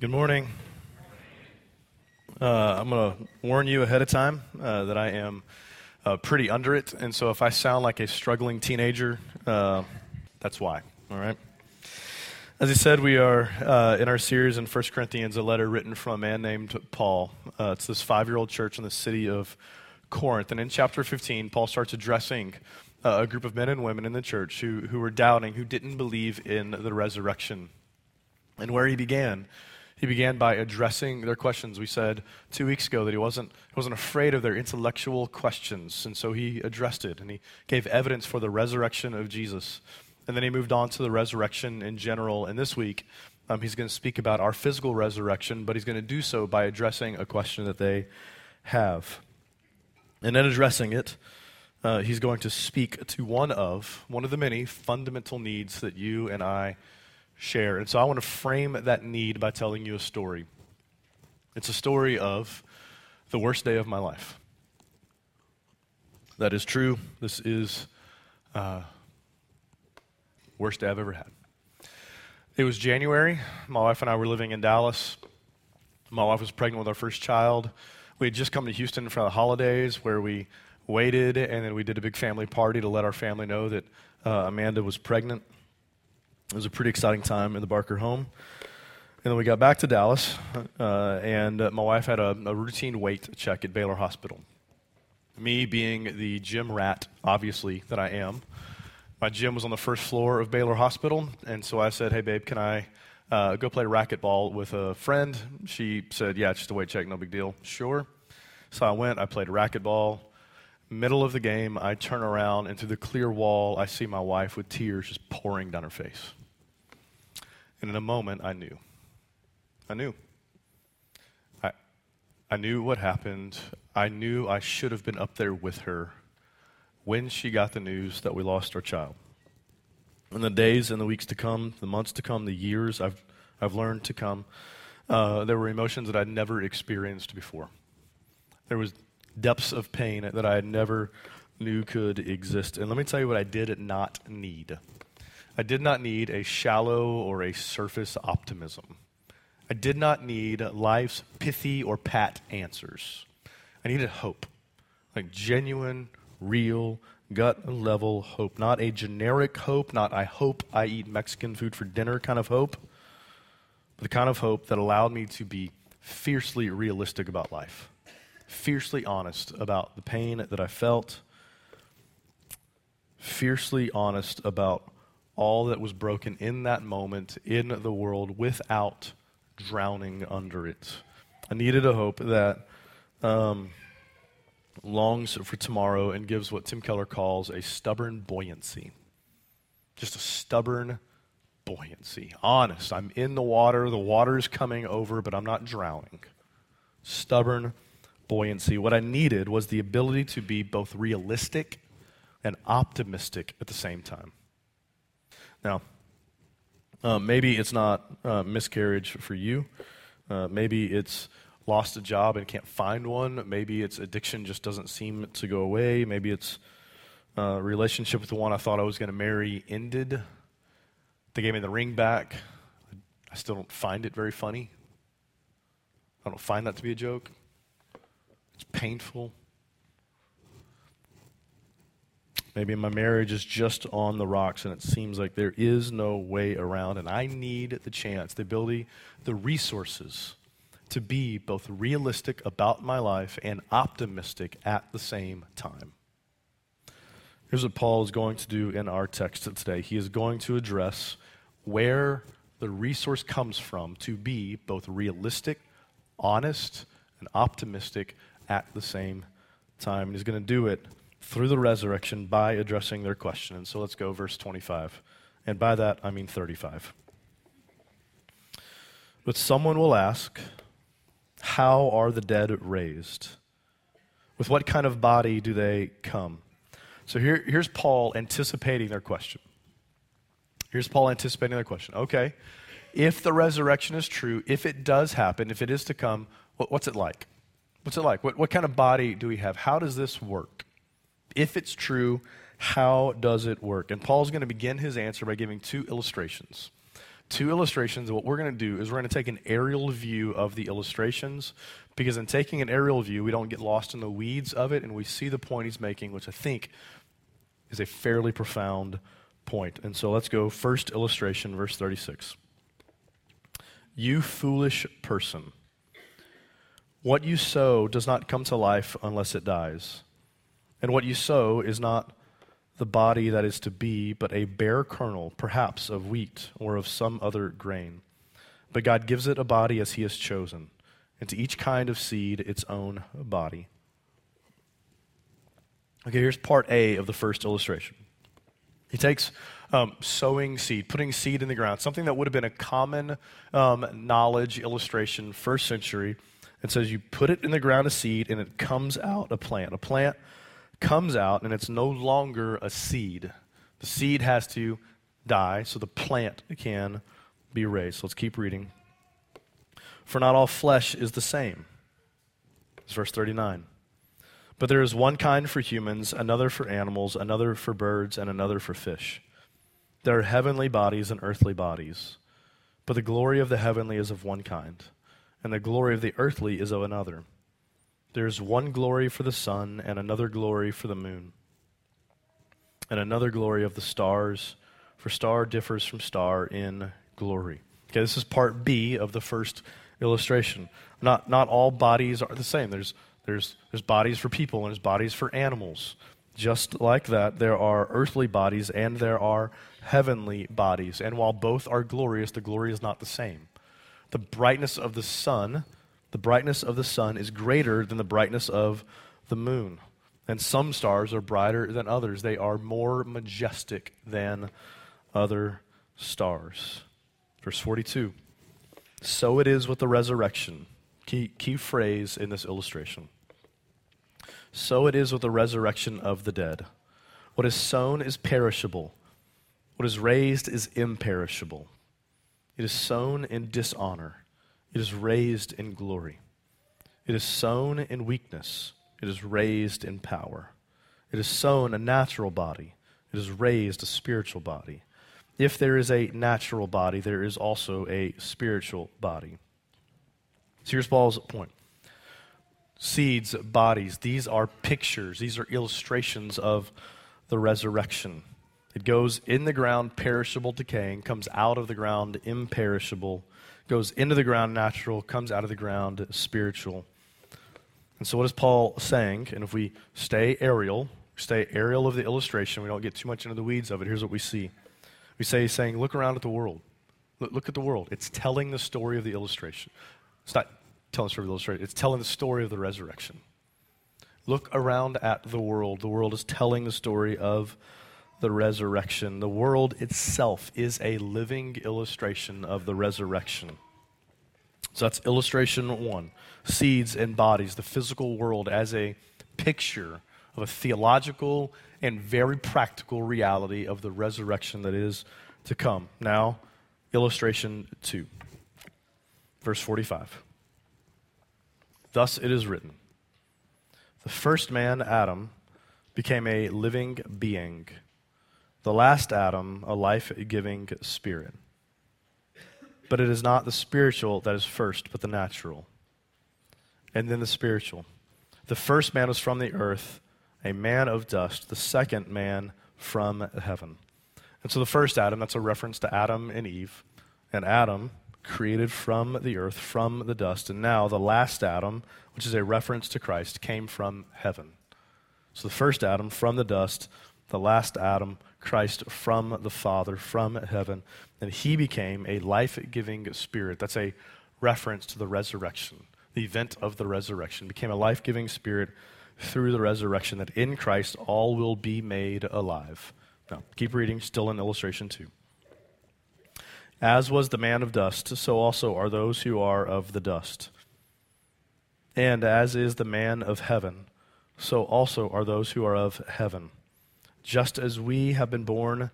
Good morning. Uh, I'm going to warn you ahead of time uh, that I am uh, pretty under it, and so if I sound like a struggling teenager, uh, that's why. All right. As I said, we are uh, in our series in 1 Corinthians, a letter written from a man named Paul. Uh, it's this five year old church in the city of Corinth. And in chapter 15, Paul starts addressing a group of men and women in the church who, who were doubting, who didn't believe in the resurrection. And where he began he began by addressing their questions. We said two weeks ago that he wasn't, he wasn't afraid of their intellectual questions, and so he addressed it, and he gave evidence for the resurrection of Jesus. And then he moved on to the resurrection in general. And this week, um, he's going to speak about our physical resurrection, but he's going to do so by addressing a question that they have. And in addressing it, uh, he's going to speak to one of, one of the many fundamental needs that you and I share. And so I want to frame that need by telling you a story. It's a story of the worst day of my life. That is true. This is uh, worst day I've ever had. It was January. My wife and I were living in Dallas. My wife was pregnant with our first child. We had just come to Houston for the holidays where we waited and then we did a big family party to let our family know that uh, Amanda was pregnant. It was a pretty exciting time in the Barker home. And then we got back to Dallas, uh, and uh, my wife had a, a, routine weight check at Baylor Hospital. Me being the gym rat, obviously, that I am, my gym was on the first floor of Baylor Hospital, and so I said, Hey, babe, can I uh, go play racquetball with a friend? She said, Yeah, just a weight check, no big deal. Sure. So I went, I played racquetball. Middle of the game, I turn around, and through the clear wall, I see my wife with tears just pouring down her face. And in a moment, I knew. I knew. I, I knew what happened. I knew I should have been up there with her when she got the news that we lost our child. In the days and the weeks to come, the months to come, the years I've, I've learned to come, uh, there were emotions that I'd never experienced before. There was depths of pain that I had never knew could exist. And let me tell you what I did not need. I did not need a shallow or a surface optimism. I did not need life's pithy or pat answers. I needed hope, like genuine, real, gut level hope. Not a generic hope, not I hope I eat Mexican food for dinner kind of hope, but the kind of hope that allowed me to be fiercely realistic about life, fiercely honest about the pain that I felt, fiercely honest about all that was broken in that moment in the world without drowning under it. I needed a hope that um, longs for tomorrow and gives what Tim Keller calls a stubborn buoyancy. Just a stubborn buoyancy. Honest. I'm in the water, the water is coming over, but I'm not drowning. Stubborn buoyancy. What I needed was the ability to be both realistic and optimistic at the same time. Now, uh, maybe it's not uh, miscarriage for you. Uh, maybe it's lost a job and can't find one. Maybe it's addiction just doesn't seem to go away. Maybe it's a uh, relationship with the one I thought I was going to marry ended. They gave me the ring back. I still don't find it very funny. I don't find that to be a joke. It's painful. Maybe my marriage is just on the rocks and it seems like there is no way around, and I need the chance, the ability, the resources to be both realistic about my life and optimistic at the same time. Here's what Paul is going to do in our text today. He is going to address where the resource comes from to be both realistic, honest, and optimistic at the same time. And he's going to do it through the resurrection by addressing their question. And so let's go, verse 25. And by that, I mean 35. But someone will ask, How are the dead raised? With what kind of body do they come? So here, here's Paul anticipating their question. Here's Paul anticipating their question. Okay, if the resurrection is true, if it does happen, if it is to come, what, what's it like? What's it like? What, what kind of body do we have? How does this work? If it's true, how does it work? And Paul's going to begin his answer by giving two illustrations. two illustrations. What we're going to do is we're going to take an aerial view of the illustrations because in taking an aerial view, we don't get lost in the weeds of it and we see the point he's making, which I think is a fairly profound point. And so let's go first illustration, verse 36. You foolish person, what you sow does not come to life unless it dies. And what you sow is not the body that is to be, but a bare kernel, perhaps of wheat or of some other grain. But God gives it a body as He has chosen, and to each kind of seed its own body. Okay, here's part A of the first illustration. He takes um, sowing seed, putting seed in the ground, something that would have been a common um, knowledge illustration first century. It says you put it in the ground a seed and it comes out a plant. A plant comes out and it's no longer a seed. The seed has to die so the plant can be raised. So let's keep reading. For not all flesh is the same. It's verse 39. But there is one kind for humans, another for animals, another for birds, and another for fish. There are heavenly bodies and earthly bodies. But the glory of the heavenly is of one kind, and the glory of the earthly is of another. There's one glory for the sun, and another glory for the moon, and another glory of the stars, for star differs from star in glory. Okay, this is part B of the first illustration. Not, not all bodies are the same. There's, there's, there's bodies for people, and there's bodies for animals. Just like that, there are earthly bodies and there are heavenly bodies. And while both are glorious, the glory is not the same. The brightness of the sun the brightness of the sun is greater than the brightness of the moon. And some stars are brighter than others. They are more majestic than other stars. Verse 42. So it is with the resurrection. Key, key phrase in this illustration. So it is with the resurrection of the dead. What is sown is perishable, what is raised is imperishable. It is sown in dishonor it is raised in glory. It is sown in weakness. It is raised in power. It is sown a natural body. It is raised a spiritual body. If there is a natural body, there is also a spiritual body. So here's Paul's point seeds, bodies, these are pictures, these are illustrations of the resurrection. It goes in the ground, perishable, decaying, comes out of the ground, imperishable, goes into the ground natural, comes out of the ground spiritual. And so, what is Paul saying? And if we stay aerial, stay aerial of the illustration, we don't get too much into the weeds of it, here's what we see. We say, he's saying, look around at the world. Look, look at the world. It's telling the story of the illustration. It's not telling the story of the illustration, it's telling the story of the resurrection. Look around at the world. The world is telling the story of the resurrection. The world itself is a living illustration of the resurrection. So that's illustration one seeds and bodies, the physical world as a picture of a theological and very practical reality of the resurrection that is to come. Now, illustration two, verse 45. Thus it is written The first man, Adam, became a living being the last Adam, a life giving spirit. But it is not the spiritual that is first, but the natural. And then the spiritual. The first man was from the earth, a man of dust. The second man from heaven. And so the first Adam, that's a reference to Adam and Eve. And Adam, created from the earth, from the dust. And now the last Adam, which is a reference to Christ, came from heaven. So the first Adam from the dust, the last Adam Christ from the Father, from heaven, and he became a life giving spirit. That's a reference to the resurrection, the event of the resurrection. Became a life giving spirit through the resurrection, that in Christ all will be made alive. Now, keep reading, still in illustration two. As was the man of dust, so also are those who are of the dust. And as is the man of heaven, so also are those who are of heaven. Just as we have been born,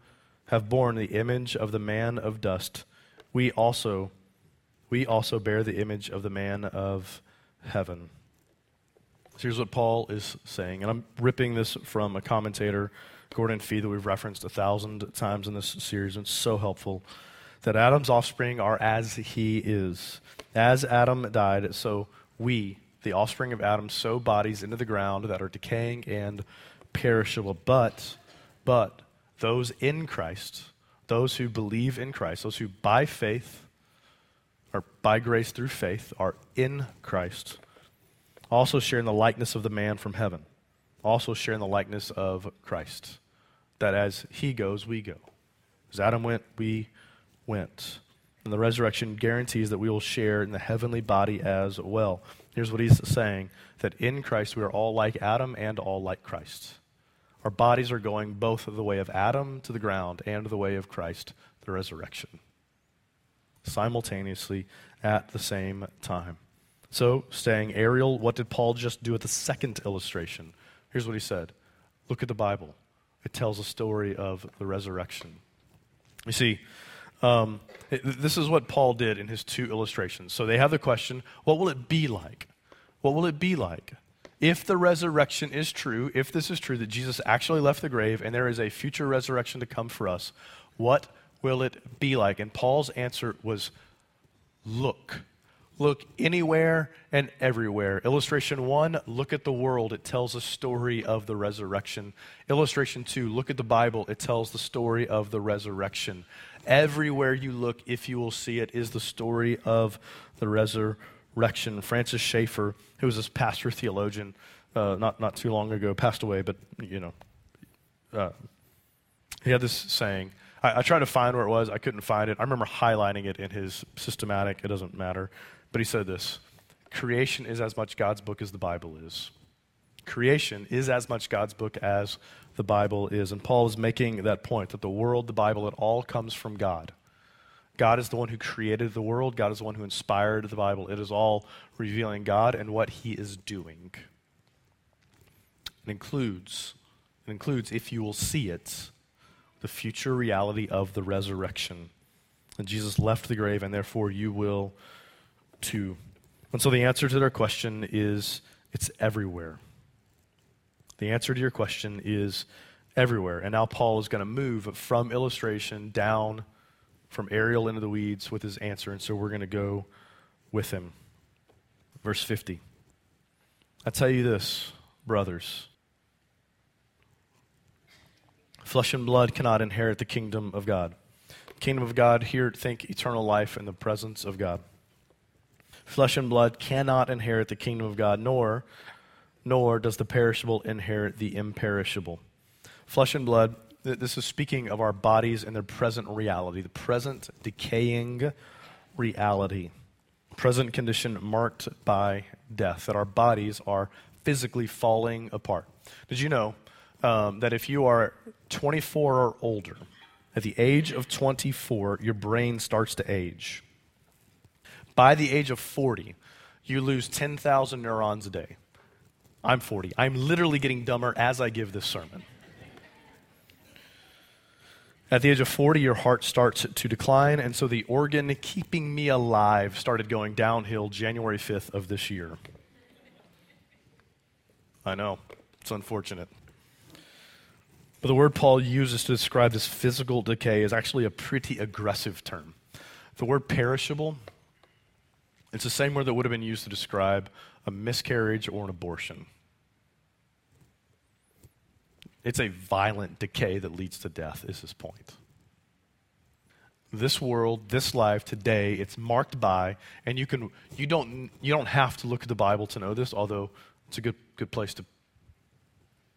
have borne the image of the man of dust, we also, we also bear the image of the man of heaven. So here's what Paul is saying, and I'm ripping this from a commentator, Gordon Fee, that we've referenced a thousand times in this series, and it's so helpful. that Adam's offspring are as he is. As Adam died, so we, the offspring of Adam, sow bodies into the ground that are decaying and perishable. But, but, those in Christ, those who believe in Christ, those who by faith, or by grace through faith, are in Christ, also share in the likeness of the man from heaven, also share in the likeness of Christ. That as he goes, we go. As Adam went, we went. And the resurrection guarantees that we will share in the heavenly body as well. Here's what he's saying that in Christ we are all like Adam and all like Christ. Our bodies are going both the way of Adam to the ground and the way of Christ, the resurrection, simultaneously at the same time. So, staying aerial, what did Paul just do at the second illustration? Here's what he said Look at the Bible, it tells a story of the resurrection. You see, um, this is what Paul did in his two illustrations. So they have the question what will it be like? What will it be like? If the resurrection is true, if this is true, that Jesus actually left the grave and there is a future resurrection to come for us, what will it be like? And Paul's answer was look. Look anywhere and everywhere. Illustration one, look at the world. It tells a story of the resurrection. Illustration two, look at the Bible. It tells the story of the resurrection. Everywhere you look, if you will see it, is the story of the resurrection. Francis Schaeffer, who was this pastor theologian uh, not, not too long ago, passed away, but, you know, uh, he had this saying. I, I tried to find where it was. I couldn't find it. I remember highlighting it in his systematic. It doesn't matter. But he said this Creation is as much God's book as the Bible is. Creation is as much God's book as the Bible is. And Paul is making that point that the world, the Bible, it all comes from God. God is the one who created the world, God is the one who inspired the Bible. It is all revealing God and what he is doing. It includes, it includes, if you will see it, the future reality of the resurrection. And Jesus left the grave, and therefore you will too. And so the answer to their question is it's everywhere. The answer to your question is everywhere. And now Paul is going to move from illustration down from aerial into the weeds with his answer. And so we're going to go with him. Verse 50. I tell you this, brothers. Flesh and blood cannot inherit the kingdom of God. Kingdom of God, here, think eternal life in the presence of God. Flesh and blood cannot inherit the kingdom of God, nor nor does the perishable inherit the imperishable. Flesh and blood, this is speaking of our bodies and their present reality, the present decaying reality, present condition marked by death, that our bodies are physically falling apart. Did you know um, that if you are 24 or older, at the age of 24, your brain starts to age? By the age of 40, you lose 10,000 neurons a day. I'm 40. I'm literally getting dumber as I give this sermon. At the age of 40, your heart starts to decline, and so the organ keeping me alive started going downhill January 5th of this year. I know, it's unfortunate. But the word Paul uses to describe this physical decay is actually a pretty aggressive term. The word perishable, it's the same word that would have been used to describe a miscarriage or an abortion. It's a violent decay that leads to death, is his point. This world, this life today, it's marked by, and you can you don't you don't have to look at the Bible to know this, although it's a good good place to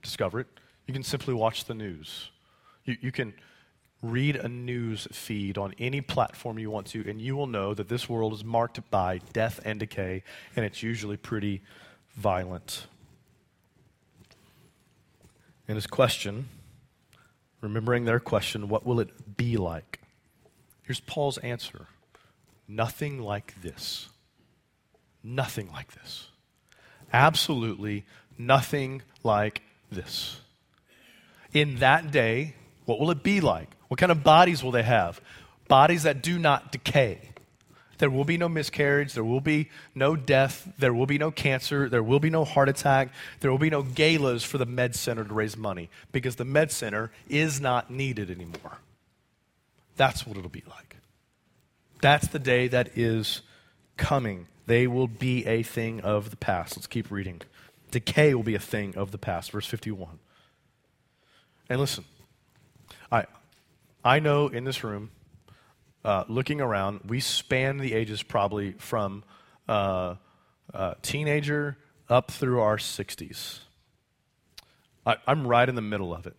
discover it. You can simply watch the news. You, you can read a news feed on any platform you want to, and you will know that this world is marked by death and decay, and it's usually pretty violent. And his question, remembering their question, what will it be like? Here's Paul's answer nothing like this. Nothing like this. Absolutely nothing like this. In that day, what will it be like? What kind of bodies will they have? Bodies that do not decay. There will be no miscarriage. There will be no death. There will be no cancer. There will be no heart attack. There will be no galas for the med center to raise money because the med center is not needed anymore. That's what it'll be like. That's the day that is coming. They will be a thing of the past. Let's keep reading. Decay will be a thing of the past. Verse 51. And listen, I, I know in this room, uh, looking around, we span the ages probably from uh, uh, teenager up through our 60s. I, am right in the middle of it.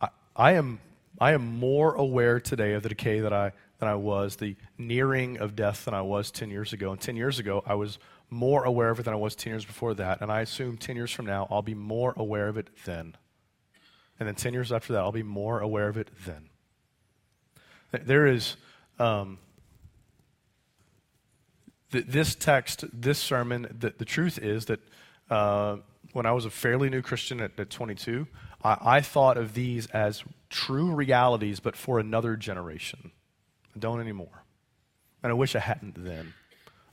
I, I, am, I am more aware today of the decay that I, than I was, the nearing of death than I was 10 years ago. And 10 years ago, I was more aware of it than I was 10 years before that. And I assume 10 years from now, I'll be more aware of it then. And then 10 years after that, I'll be more aware of it then. There is, um, th- this text, this sermon, the, the truth is that uh, when I was a fairly new Christian at, at 22, I, I thought of these as true realities, but for another generation. I don't anymore. And I wish I hadn't then.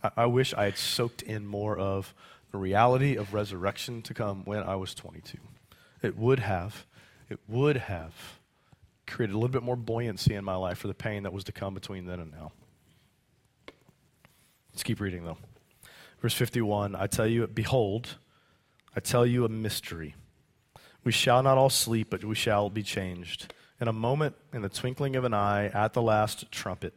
I, I wish I had soaked in more of the reality of resurrection to come when I was 22. It would have, it would have created a little bit more buoyancy in my life for the pain that was to come between then and now. Let's keep reading, though. Verse 51 I tell you, behold, I tell you a mystery. We shall not all sleep, but we shall be changed. In a moment, in the twinkling of an eye, at the last trumpet.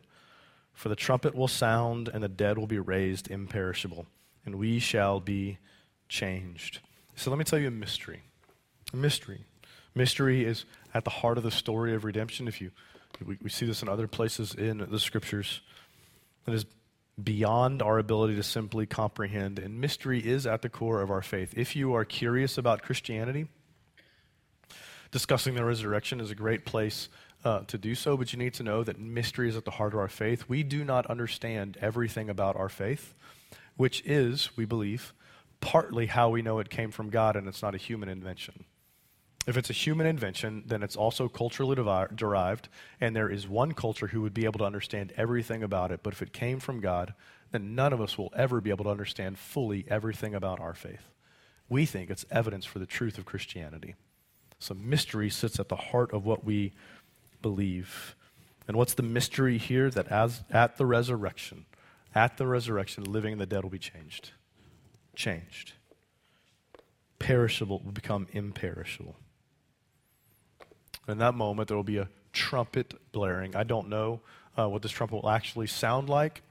For the trumpet will sound, and the dead will be raised imperishable, and we shall be changed. So let me tell you a mystery. A mystery. Mystery is at the heart of the story of redemption. If you, we, we see this in other places in the scriptures. It is beyond our ability to simply comprehend, and mystery is at the core of our faith. If you are curious about Christianity, discussing the resurrection is a great place uh, to do so, but you need to know that mystery is at the heart of our faith. We do not understand everything about our faith, which is, we believe, partly how we know it came from God and it's not a human invention. If it's a human invention, then it's also culturally derived, and there is one culture who would be able to understand everything about it. But if it came from God, then none of us will ever be able to understand fully everything about our faith. We think it's evidence for the truth of Christianity. Some mystery sits at the heart of what we believe. And what's the mystery here? That as at the resurrection, at the resurrection, living and the dead will be changed. Changed. Perishable will become imperishable. In that moment, there will be a trumpet blaring. I don't know uh, what this trumpet will actually sound like.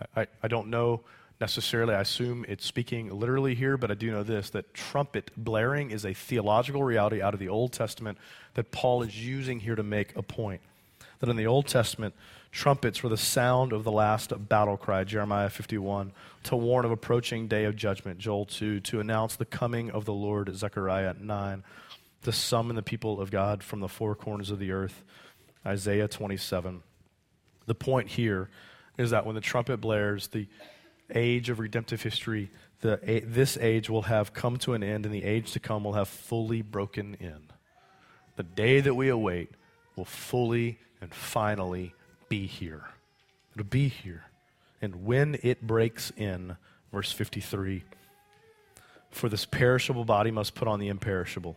I, I, I don't know necessarily. I assume it's speaking literally here, but I do know this that trumpet blaring is a theological reality out of the Old Testament that Paul is using here to make a point. That in the Old Testament, trumpets were the sound of the last battle cry, Jeremiah 51, to warn of approaching day of judgment, Joel 2, to announce the coming of the Lord, Zechariah 9 to summon the people of God from the four corners of the earth. Isaiah 27. The point here is that when the trumpet blares, the age of redemptive history, the, this age will have come to an end, and the age to come will have fully broken in. The day that we await will fully and finally be here. It'll be here. And when it breaks in, verse 53, for this perishable body must put on the imperishable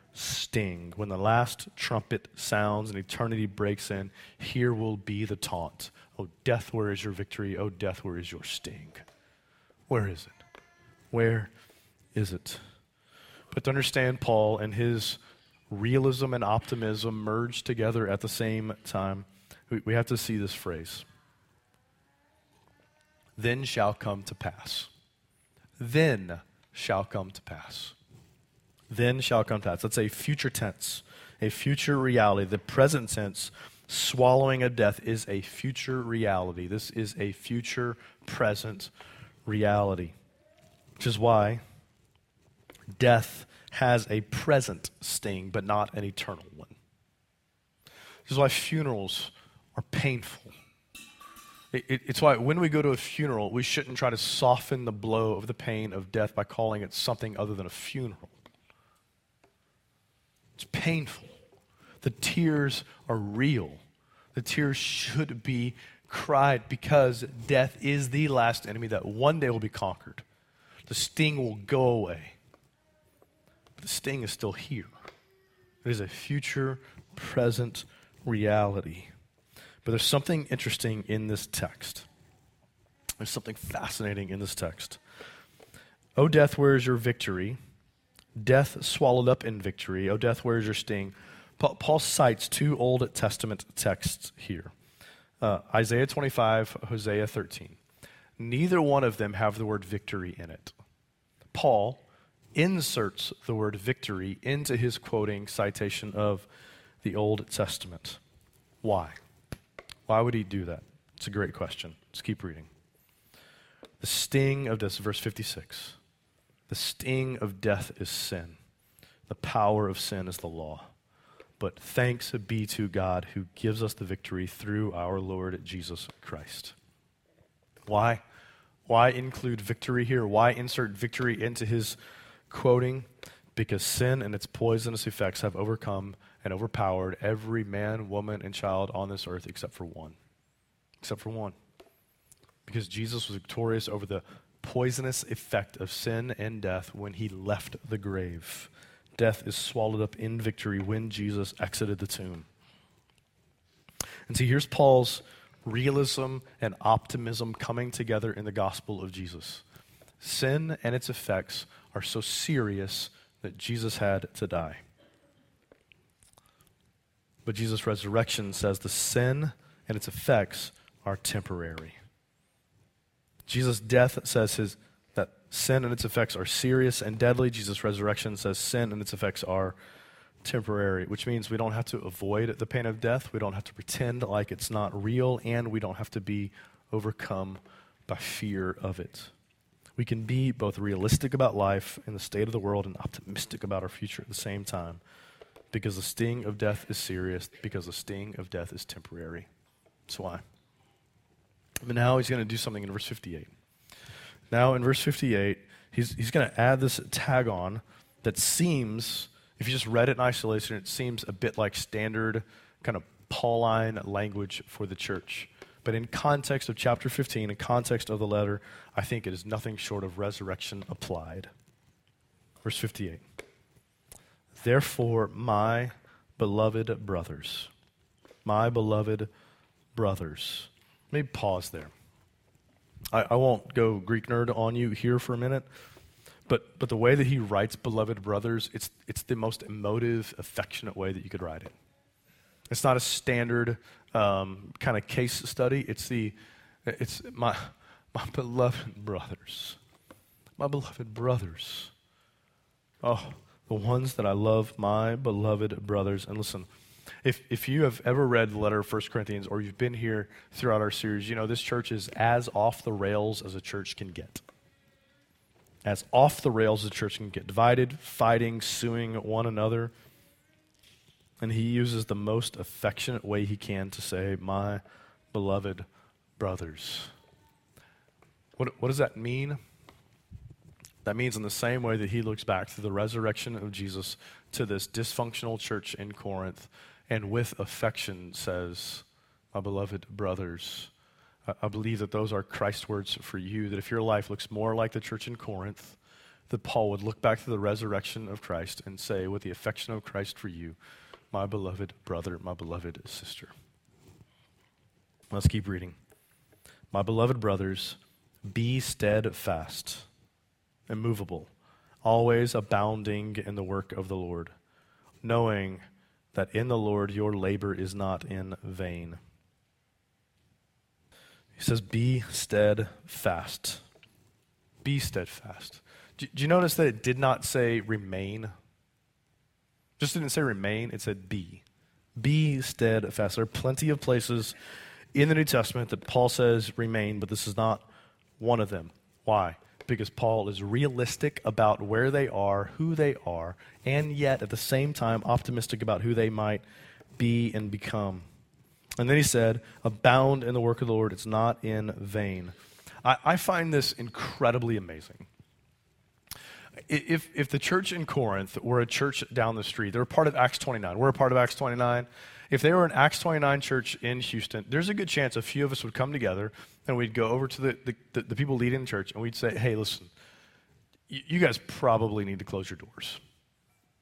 sting? When the last trumpet sounds and eternity breaks in, here will be the taunt. Oh, death, where is your victory? Oh, death, where is your sting? Where is it? Where is it? But to understand Paul and his realism and optimism merged together at the same time, we, have to see this phrase. Then shall come to pass. Then shall come to pass. Then shall come to pass. That's a future tense, a future reality. The present tense swallowing of death is a future reality. This is a future present reality, which is why death has a present sting, but not an eternal one. This is why funerals are painful. It, it, it's why when we go to a funeral, we shouldn't try to soften the blow of the pain of death by calling it something other than a funeral. It's painful. The tears are real. The tears should be cried because death is the last enemy that one day will be conquered. The sting will go away. But the sting is still here. It is a future, present reality. But there's something interesting in this text. There's something fascinating in this text. O death, where is your victory? Death swallowed up in victory. O death, where is your sting? Paul cites two Old Testament texts here uh, Isaiah 25, Hosea 13. Neither one of them have the word victory in it. Paul inserts the word victory into his quoting citation of the Old Testament. Why? Why would he do that? It's a great question. Let's keep reading. The sting of this, verse 56. The sting of death is sin. The power of sin is the law. But thanks be to God who gives us the victory through our Lord Jesus Christ. Why? Why include victory here? Why insert victory into his quoting? Because sin and its poisonous effects have overcome and overpowered every man, woman, and child on this earth except for one. Except for one. Because Jesus was victorious over the poisonous effect of sin and death when he left the grave death is swallowed up in victory when Jesus exited the tomb. And see, here's Paul's realism and optimism coming together in the gospel of Jesus. Sin and its effects are so serious that Jesus had to die. But Jesus' resurrection says the sin and its effects are temporary. Jesus' death says his that sin and its effects are serious and deadly. Jesus' resurrection says sin and its effects are temporary, which means we don't have to avoid the pain of death. We don't have to pretend like it's not real, and we don't have to be overcome by fear of it. We can be both realistic about life and the state of the world and optimistic about our future at the same time because the sting of death is serious, because the sting of death is temporary. That's why. But now he's going to do something in verse 58. Now, in verse 58, he's, he's going to add this tag on that seems, if you just read it in isolation, it seems a bit like standard kind of Pauline language for the church. But in context of chapter 15, in context of the letter, I think it is nothing short of resurrection applied. Verse 58. Therefore, my beloved brothers, my beloved brothers. Me pause there. I, I won't go Greek nerd on you here for a minute, but, but the way that he writes Beloved Brothers, it's, it's the most emotive, affectionate way that you could write it. It's not a standard um, kind of case study. It's the, it's my, my beloved brothers. My beloved brothers. Oh, the ones that I love, my beloved brothers. And listen, if, if you have ever read the letter of 1 Corinthians or you've been here throughout our series, you know this church is as off the rails as a church can get. As off the rails as a church can get. Divided, fighting, suing one another. And he uses the most affectionate way he can to say, My beloved brothers. What, what does that mean? That means, in the same way that he looks back to the resurrection of Jesus to this dysfunctional church in Corinth, and with affection says, My beloved brothers, I believe that those are Christ's words for you, that if your life looks more like the church in Corinth, that Paul would look back to the resurrection of Christ and say, with the affection of Christ for you, my beloved brother, my beloved sister. Let's keep reading. My beloved brothers, be steadfast, immovable, always abounding in the work of the Lord, knowing that in the Lord your labor is not in vain. He says, Be steadfast. Be steadfast. Do, do you notice that it did not say remain? Just didn't say remain, it said be. Be steadfast. There are plenty of places in the New Testament that Paul says remain, but this is not one of them. Why? Because Paul is realistic about where they are, who they are, and yet at the same time optimistic about who they might be and become. And then he said, Abound in the work of the Lord, it's not in vain. I, I find this incredibly amazing. if, if the church in Corinth were a church down the street, they're part of Acts 29. We're a part of Acts 29. If they were an Acts 29 church in Houston, there's a good chance a few of us would come together and we'd go over to the, the, the, people leading the church and we'd say, hey, listen, you, guys probably need to close your doors.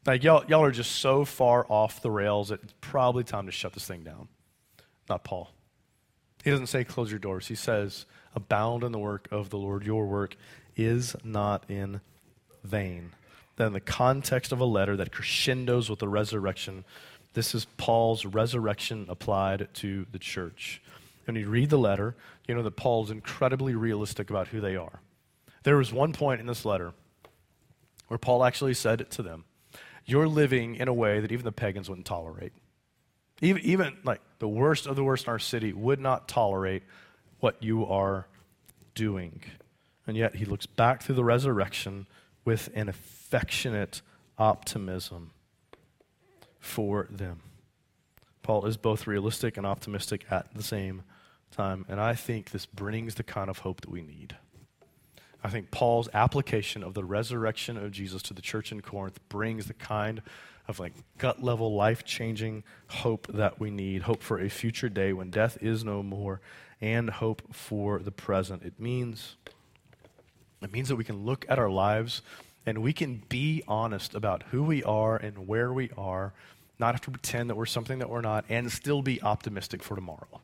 Like, y'all, y'all are just so far off the rails, it's probably time to shut this thing down. Not Paul. He doesn't say close your doors. He says, abound in the work of the Lord. Your work is not in vain. Then, in the context of a letter that crescendos with the resurrection, this is Paul's resurrection applied to the church. When you read the letter, you know that Paul's incredibly realistic about who they are. There was one point in this letter where Paul actually said to them, You're living in a way that even the pagans wouldn't tolerate. Even, even like the worst of the worst in our city would not tolerate what you are doing. And yet he looks back through the resurrection with an affectionate optimism for them. Paul is both realistic and optimistic at the same time. And I think this brings the kind of hope that we need. I think Paul's application of the resurrection of Jesus to the church in Corinth brings the kind of like gut level, life changing hope that we need hope for a future day when death is no more, and hope for the present. It means, it means that we can look at our lives and we can be honest about who we are and where we are, not have to pretend that we're something that we're not, and still be optimistic for tomorrow.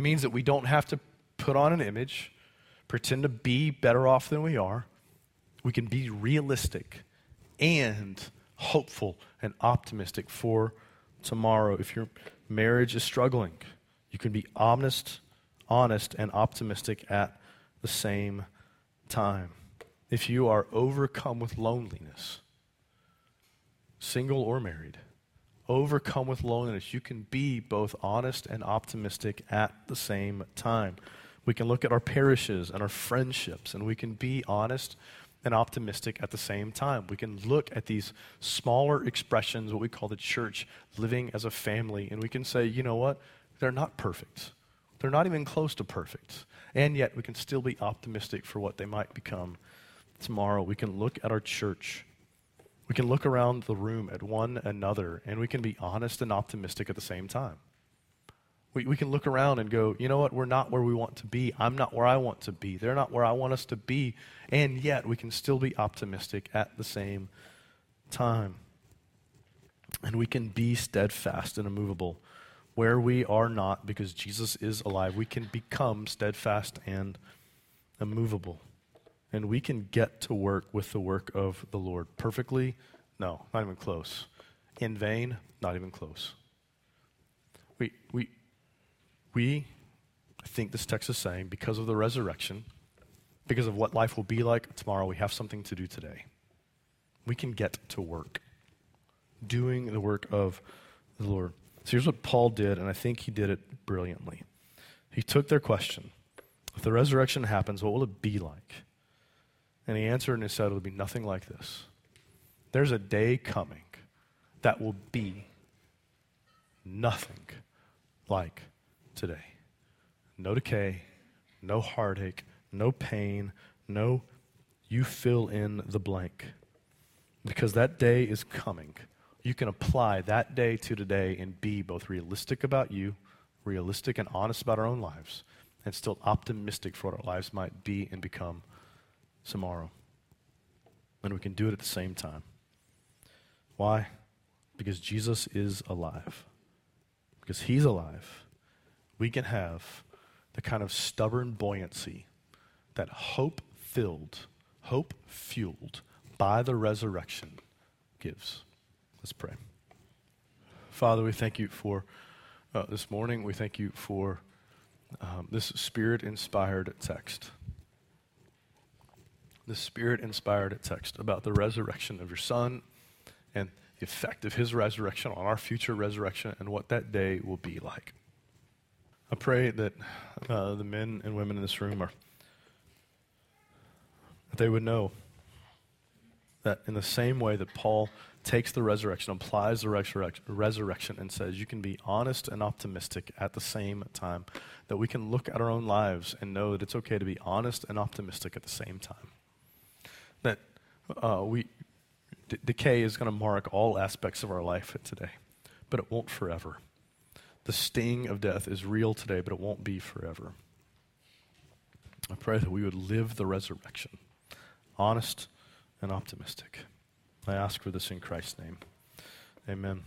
It means that we don't have to put on an image pretend to be better off than we are. We can be realistic and hopeful and optimistic for tomorrow. If your marriage is struggling, you can be honest, honest and optimistic at the same time. If you are overcome with loneliness, single or married, overcome with loneliness, you can be both honest and optimistic at the same time. We can look at our parishes and our friendships, and we can be honest and optimistic at the same time. We can look at these smaller expressions, what we call the church, living as a family, and we can say, you know what? They're not perfect. They're not even close to perfect. And yet, we can still be optimistic for what they might become tomorrow. We can look at our church. We can look around the room at one another, and we can be honest and optimistic at the same time. We, we can look around and go, you know what, we're not where we want to be. I'm not where I want to be. They're not where I want us to be. And yet, we can still be optimistic at the same time. And we can be steadfast and immovable where we are not because Jesus is alive. We can become steadfast and immovable. And we can get to work with the work of the Lord. Perfectly? No, not even close. In vain? Not even close. We, we, we, think this text is saying, because of the resurrection, because of what life will be like tomorrow, we have something to do today. We can get to work, doing the work of the Lord. So here's what Paul did, and I think he did it brilliantly. He took their question If the resurrection happens, what will it be like? And he answered and he said, It'll be nothing like this. There's a day coming that will be nothing like today. No decay, no heartache, no pain, no you fill in the blank. Because that day is coming. You can apply that day to today and be both realistic about you, realistic and honest about our own lives, and still optimistic for what our lives might be and become tomorrow. And we can do it at the same time. Why? Because Jesus is alive. Because he's alive we can have the kind of stubborn buoyancy that hope filled, hope fueled by the resurrection gives. Let's pray. Father, we thank you for uh, this morning. We thank you for um, this spirit inspired text. This spirit inspired text about the resurrection of your Son and the effect of his resurrection on our future resurrection and what that day will be like. I pray that uh, the men and women in this room are that they would know that in the same way that Paul takes the resurrection, applies the resurrection, and says you can be honest and optimistic at the same time, that we can look at our own lives and know that it's okay to be honest and optimistic at the same time. Uh, we, d- decay is going to mark all aspects of our life today, but it won't forever. The sting of death is real today, but it won't be forever. I pray that we would live the resurrection, honest and optimistic. I ask for this in Christ's name. Amen.